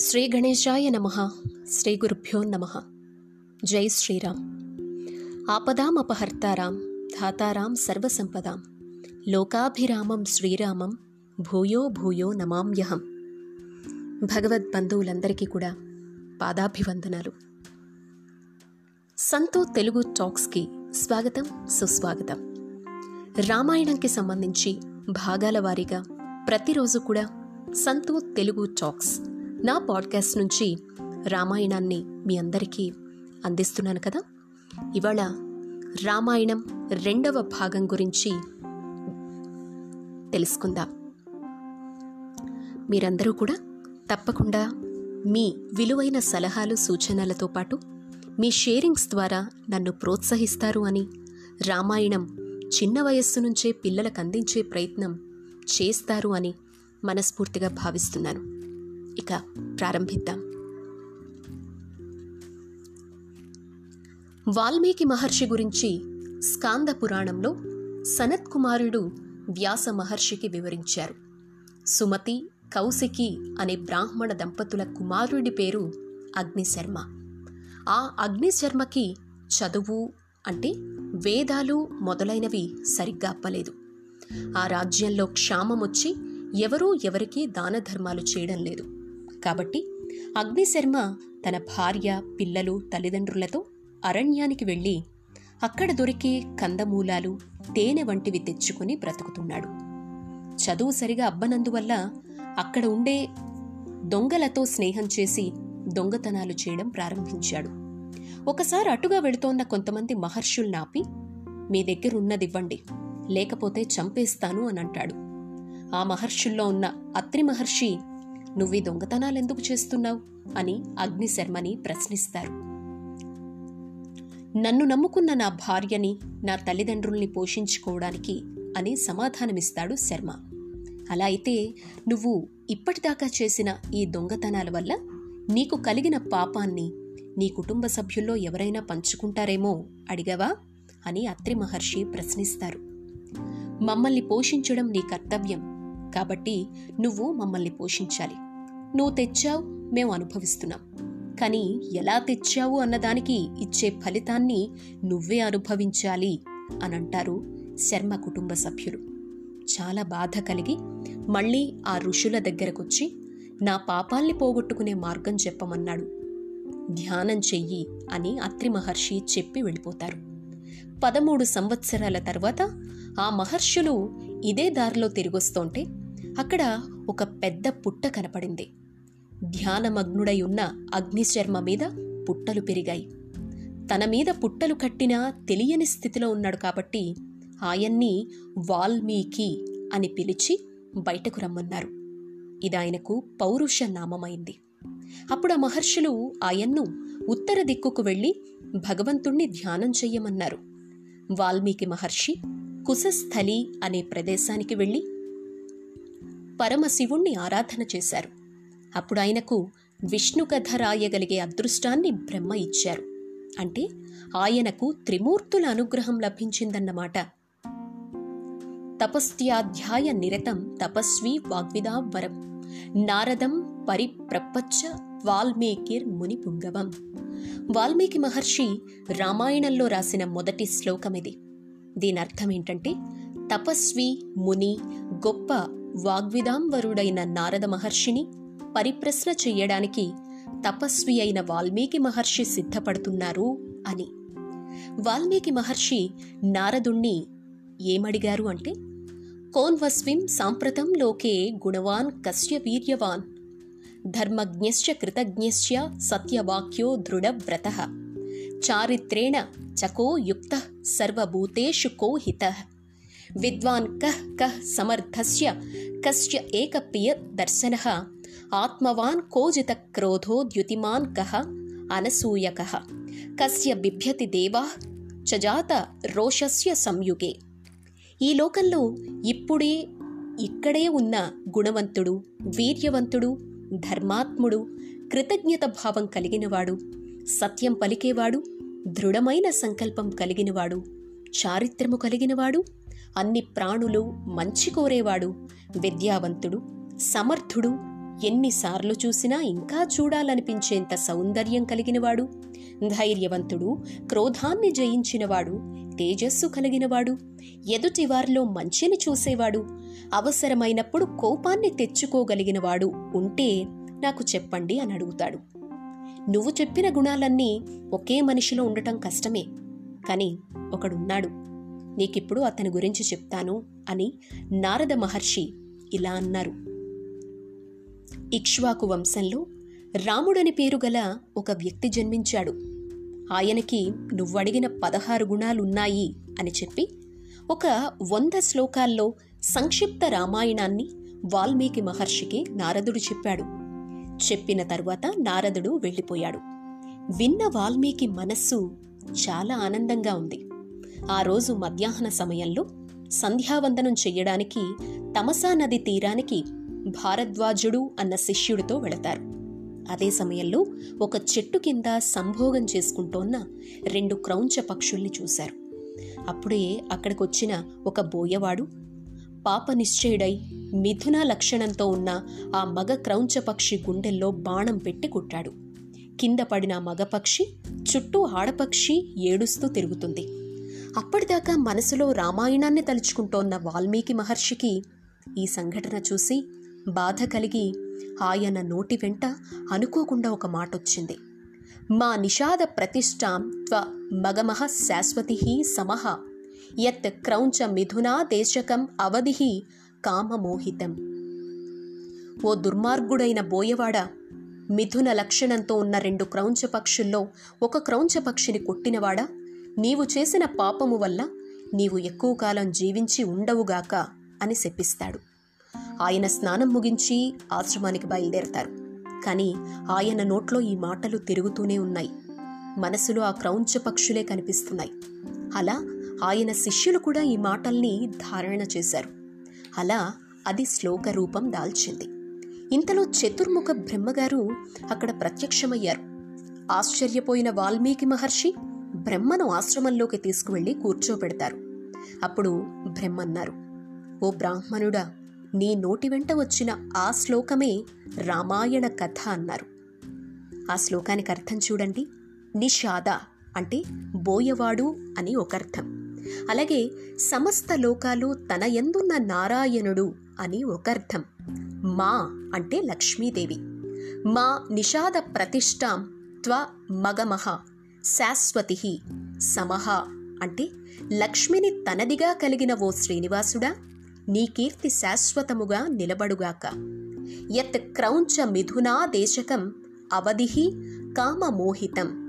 శ్రీ గణేశాయ నమ. శ్రీ గురుభ్యో నమ. జై శ్రీరామ్. ఆపదామపహర్తారాం ధాతారాం సర్వసంపదాం. లోకాభిరామం శ్రీరామం భూయో భూయో నమామ్యహం. భగవద్ బంధువులందరికీ కూడా పాదాభివందనాలు. సంతో తెలుగు టాక్స్కి స్వాగతం సుస్వాగతం. రామాయణంకి సంబంధించి భాగాల వారీగా ప్రతిరోజు కూడా సంతో తెలుగు టాక్స్ నా పాడ్కాస్ట్ నుంచి రామాయణాన్ని మీ అందరికీ అందిస్తున్నాను కదా? ఇవాళ రామాయణం రెండవ భాగం గురించి తెలుసుకుందాం. మీరందరూ కూడా తప్పకుండా మీ విలువైన సలహాలు సూచనలతో పాటు మీ షేరింగ్స్ ద్వారా నన్ను ప్రోత్సహిస్తారు అని రామాయణం చిన్న వయస్సు నుంచే పిల్లలకు అందించే ప్రయత్నం చేస్తారు అని మనస్ఫూర్తిగా భావిస్తున్నాను. ఇక ప్రారంభిద్దాం. వాల్మీకి మహర్షి గురించి స్కాంద పురాణంలో సనత్ కుమారుడు వ్యాస మహర్షికి వివరించారు. సుమతి కౌశికి అనే బ్రాహ్మణ దంపతుల కుమారుడి పేరు అగ్నిశర్మ. ఆ అగ్నిశర్మకి చదువు అంటే వేదాలు మొదలైనవి సరిగ్గా అప్పలేదు. ఆ రాజ్యంలో క్షామం వచ్చి ఎవరూ ఎవరికీ దాన ధర్మాలు చేయడం లేదు. కాబట్టి అగ్నిశర్మ తన భార్య పిల్లలు తల్లిదండ్రులతో అరణ్యానికి వెళ్ళి అక్కడ దొరికే కందమూలాలు తేనె వంటివి తెచ్చుకుని బ్రతుకుతున్నాడు. చదువు సరిగా అబ్బనందువల్ల అక్కడ ఉండే దొంగలతో స్నేహం చేసి దొంగతనాలు చేయడం ప్రారంభించాడు. ఒకసారి అటుగా వెళుతోన్న కొంతమంది మహర్షులు నాపి మీ దగ్గర ఉన్నదివ్వండి లేకపోతే చంపేస్తాను అని అంటాడు. ఆ మహర్షుల్లో ఉన్న అత్రి మహర్షి నువ్వీ దొంగతనాలు ఎందుకు చేస్తున్నావు? అని అగ్నిశర్మని ప్రశ్నిస్తారు. నన్ను నమ్ముకున్న నా భార్యని నా తల్లిదండ్రుల్ని పోషించుకోవడానికి అని సమాధానమిస్తాడు శర్మ. అలా అయితే నువ్వు ఇప్పటిదాకా చేసిన ఈ దొంగతనాల వల్ల నీకు కలిగిన పాపాన్ని నీ కుటుంబ సభ్యుల్లో ఎవరైనా పంచుకుంటారేమో అడిగావా? అని అత్రి మహర్షి ప్రశ్నిస్తారు. మమ్మల్ని పోషించడం నీ కర్తవ్యం. కాబట్టి నువ్వు మమ్మల్ని పోషించాలి. నువ్వు తెచ్చావు మేము అనుభవిస్తున్నాం. కానీ ఎలా తెచ్చావు అన్నదానికి ఇచ్చే ఫలితాన్ని నువ్వే అనుభవించాలి అని అంటారు శర్మ కుటుంబ సభ్యులు. చాలా బాధ కలిగి మళ్ళీ ఆ ఋషుల దగ్గరకొచ్చి నా పాపాల్ని పోగొట్టుకునే మార్గం చెప్పమన్నాడు. ధ్యానం చెయ్యి అని అత్రి మహర్షి చెప్పి వెళ్ళిపోతారు. పదమూడు సంవత్సరాల తర్వాత ఆ మహర్షులు ఇదే దారిలో తిరిగొస్తుంటే అక్కడ ఒక పెద్ద పుట్ట కనపడింది. ధ్యానమగ్నుడై ఉన్న అగ్నిశర్మ మీద పుట్టలు పెరిగాయి. తన మీద పుట్టలు కట్టినా తెలియని స్థితిలో ఉన్నాడు కాబట్టి ఆయన్ని వాల్మీకి అని పిలిచి బయటకు రమ్మన్నారు. ఇది ఆయనకు పౌరుష నామమైంది. అప్పుడు ఆ మహర్షులు ఆయన్ను ఉత్తర దిక్కుకు వెళ్ళి భగవంతుణ్ణి ధ్యానం చెయ్యమన్నారు. వాల్మీకి మహర్షి కుశస్థలి అనే ప్రదేశానికి వెళ్ళి పరమశివుణ్ణి ఆరాధన చేశారు. అప్పుడు ఆయనకు విష్ణు కథ రాయగలిగే అదృష్టాన్ని బ్రహ్మ ఇచ్చారు. అంటే ఆయనకు త్రిమూర్తుల అనుగ్రహం లభించిందన్నమాట. తపస్త్యాధ్యాయ నిరతం తపస్వి వాగ్విదావరం. నారదం పరిప్రపచ్చ వాల్మీకిర్ ముని పుంగవం వాల్మీకి మహర్షి రామాయణంలో రాసిన మొదటి శ్లోకమిది. దీని అర్థం ఏంటంటే తపస్వి ముని గొప్ప వాగ్విదాంబరుడైన నారద మహర్షిని పరిప్రశ్న చెయ్యడానికి తపస్వి అయిన వాల్మీకి మహర్షి సిద్ధపడుతున్నారు అని. వాల్మీకి మహర్షి నారదుణ్ణి ఏమడిగారు అంటే కోన్వస్విం సాంప్రతం లోకే గుణవాన్ కస్య వీర్యవాన్ ధర్మజ్ఞశ్చ కృతజ్ఞశ్చ సత్యవాక్యో దృఢవ్రత చారిత్రేణ చకో యుక్త సర్వభూతేషు కో విద్వాన్ కహ్ కహ్ సమర్థస్య కశ్చ ఏకప్రియ దర్శన ఆత్మవాన్ కోజిత క్రోధో ద్యుతిమాన్ కహ అనసూయక కస్య బిభ్యతి దేవా చజాత రోషస్య సంయుగే. ఈ లోకంలో ఇప్పుడే ఇక్కడే ఉన్న గుణవంతుడు వీర్యవంతుడు ధర్మాత్ముడు కృతజ్ఞత భావం కలిగినవాడు సత్యం పలికేవాడు దృఢమైన సంకల్పం కలిగినవాడు చారిత్రము కలిగినవాడు అన్ని ప్రాణులు మంచి కోరేవాడు. విద్యావంతుడు సమర్థుడు ఎన్నిసార్లు చూసినా ఇంకా చూడాలనిపించేంత సౌందర్యం కలిగినవాడు. ధైర్యవంతుడు క్రోధాన్ని జయించినవాడు తేజస్సు కలిగినవాడు ఎదుటివారిలో మంచిని చూసేవాడు అవసరమైనప్పుడు కోపాన్ని తెచ్చుకోగలిగినవాడు ఉంటే నాకు చెప్పండి అని అడుగుతాడు. నువ్వు చెప్పిన గుణాలన్నీ ఒకే మనిషిలో ఉండటం కష్టమే. కానీ ఒకడున్నాడు. నీకిప్పుడు అతని గురించి చెప్తాను అని నారద మహర్షి ఇలా అన్నారు. ఇక్ష్వాకు వంశంలో రాముడని పేరు గల ఒక వ్యక్తి జన్మించాడు. ఆయనకి నువ్వడిగిన పదహారు గుణాలున్నాయి అని చెప్పి ఒక వంద శ్లోకాల్లో సంక్షిప్త రామాయణాన్ని వాల్మీకి మహర్షికి నారదుడు చెప్పాడు. చెప్పిన తరువాత నారదుడు వెళ్ళిపోయాడు. విన్న వాల్మీకి మనస్సు చాలా ఆనందంగా ఉంది. ఆ రోజు మధ్యాహ్న సమయంలో సంధ్యావందనం చెయ్యడానికి తమసా నది తీరానికి భారద్వాజుడు అన్న శిష్యుడితో వెళతారు. అదే సమయంలో ఒక చెట్టు కింద సంభోగం చేసుకుంటోన్న రెండు క్రౌంచ పక్షుల్ని చూశారు. అప్పుడే అక్కడికొచ్చిన ఒక బోయవాడు పాప నిశ్చయుడై మిథున లక్షణంతో ఉన్న ఆ మగ క్రౌంచ పక్షి గుండెల్లో బాణం పెట్టి కుట్టాడు. కింద పడిన మగపక్షి చుట్టూ ఆడపక్షి ఏడుస్తూ తిరుగుతుంది. అప్పటిదాకా మనసులో రామాయణాన్ని తలుచుకుంటోన్న వాల్మీకి మహర్షికి ఈ సంఘటన చూసి బాధ కలిగి ఆయన నోటి వెంట అనుకోకుండా ఒక మాట వచ్చింది మా నిషాద ప్రతిష్టాం త్వ మగమహ శాశ్వతి సమహ యత్ క్రౌంచ మిథునా దేశకం అవధి కామమోహితం. ఓ దుర్మార్గుడైన బోయవాడ మిథున లక్షణంతో ఉన్న రెండు క్రౌంచ పక్షుల్లో ఒక క్రౌంచ పక్షిని కొట్టినవాడా నీవు చేసిన పాపము వల్ల నీవు ఎక్కువ కాలం జీవించి ఉండవుగాక అని శపిస్తాడు. ఆయన స్నానం ముగించి ఆశ్రమానికి బయలుదేరతారు. కానీ ఆయన నోట్లో ఈ మాటలు తిరుగుతూనే ఉన్నాయి. మనసులో ఆ క్రౌంచ పక్షులే కనిపిస్తున్నాయి. అలా ఆయన శిష్యులు కూడా ఈ మాటల్ని ధారణ చేశారు. అలా అది శ్లోక రూపం దాల్చింది. ఇంతలో చతుర్ముఖ బ్రహ్మగారు అక్కడ ప్రత్యక్షమయ్యారు. ఆశ్చర్యపోయిన వాల్మీకి మహర్షి బ్రహ్మను ఆశ్రమంలోకి తీసుకువెళ్ళి కూర్చోబెడతారు. అప్పుడు బ్రహ్మన్నారు ఓ బ్రాహ్మణుడా నీ నోటి వెంట వచ్చిన ఆ శ్లోకమే రామాయణ కథ అన్నారు. ఆ శ్లోకానికి అర్థం చూడండి. నిషాద అంటే బోయవాడు అని ఒక అర్థం అలాగే సమస్త లోకాలు తన ఎందున్న నారాయణుడు అని ఒక అర్థం మా అంటే లక్ష్మీదేవి. మా నిషాద ప్రతిష్టాం త్వ మగమహ శాశ్వతి సమహ అంటే లక్ష్మిని తనదిగా కలిగిన ఓ శ్రీనివాసుడా నీ కీర్తి శాశ్వతముగా నిలబడుగాక. యత్ క్రౌంచ మిథునా దేశకం అవధిహి కామమోహితం.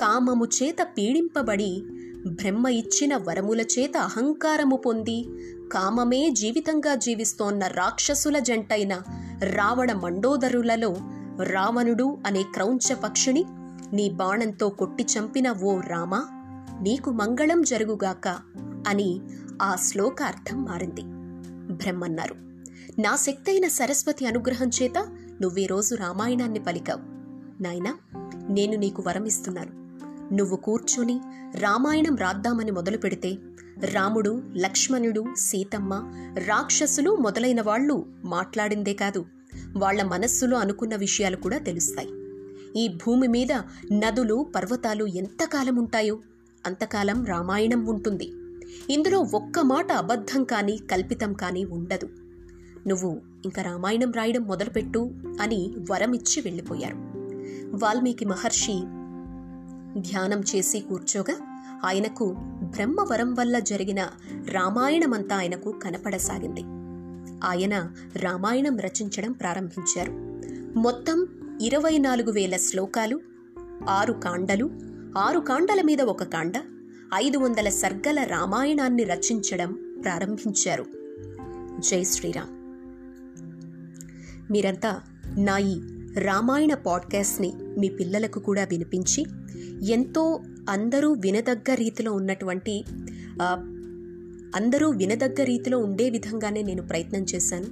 కామము చేత పీడింపబడి బ్రహ్మ ఇచ్చిన వరముల చేత అహంకారము పొంది కామమే జీవితంగా జీవిస్తోన్న రాక్షసుల జంటైన రావణ మండోదరులలో రావణుడు అనే క్రౌంచ పక్షిని నీ బాణంతో కొట్టి చంపిన ఓ రామా నీకు మంగళం జరుగుగాక అని ఆ శ్లోక అర్థం మారింది. బ్రహ్మన్నారు నా శక్తైన సరస్వతి అనుగ్రహం చేత నువ్వీరోజు రామాయణాన్ని పలికావు. నాయనా నేను నీకు వరమిస్తున్నాను. నువ్వు కూర్చొని రామాయణం రాద్దామని మొదలు పెడితే రాముడు లక్ష్మణుడు సీతమ్మ రాక్షసులు మొదలైన వాళ్ళు మాట్లాడిందే కాదు వాళ్ళ మనస్సులో అనుకున్న విషయాలు కూడా తెలుస్తాయి. ఈ భూమి మీద నదులు పర్వతాలు ఎంతకాలం ఉంటాయో అంతకాలం రామాయణం ఉంటుంది. ఇందులో ఒక్క మాట అబద్ధం కానీ కల్పితం కానీ ఉండదు. నువ్వు ఇంకా రామాయణం రాయడం మొదలుపెట్టు అని వరమిచ్చి వెళ్ళిపోయారు. వాల్మీకి మహర్షి ధ్యానం చేసి కూర్చోగా ఆయనకు బ్రహ్మవరం వల్ల జరిగిన రామాయణమంతా ఆయనకు కనపడసాగింది. ఆయన రామాయణం రచించడం ప్రారంభించారు. మొత్తం ఇరవై నాలుగు వేల శ్లోకాలు ఆరు కాండలు ఆరు కాండల మీద ఒక కాండ ఐదు వందల సర్గల రామాయణాన్ని రచించడం ప్రారంభించారు. జై శ్రీరామ్. మీరంతా నా ఈ రామాయణ పాడ్కాస్ట్ని మీ పిల్లలకు కూడా వినిపించి ఎంతో అందరూ వినదగ్గ రీతిలో ఉన్నటువంటి అందరూ వినదగ్గ రీతిలో ఉండే విధంగానే నేను ప్రయత్నం చేశాను.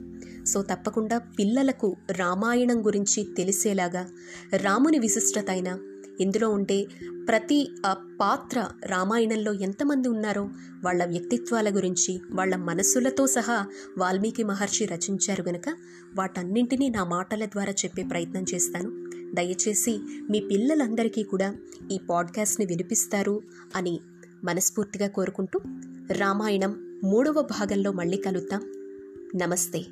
సో తప్పకుండా పిల్లలకు రామాయణం గురించి తెలిసేలాగా రాముని విశిష్టత అయిన ఇందులో ఉండే ప్రతి ఆ పాత్ర రామాయణంలో ఎంతమంది ఉన్నారో వాళ్ళ వ్యక్తిత్వాల గురించి వాళ్ళ మనస్సులతో సహా వాల్మీకి మహర్షి రచించారు గనక వాటన్నింటినీ నా మాటల ద్వారా చెప్పే ప్రయత్నం చేస్తాను. దయచేసి మీ పిల్లలందరికీ కూడా ఈ పాడ్కాస్ట్ని వినిపిస్తారు అని మనస్ఫూర్తిగా కోరుకుంటూ రామాయణం మూడవ భాగంలో మళ్ళీ కలుద్దాం. నమస్తే.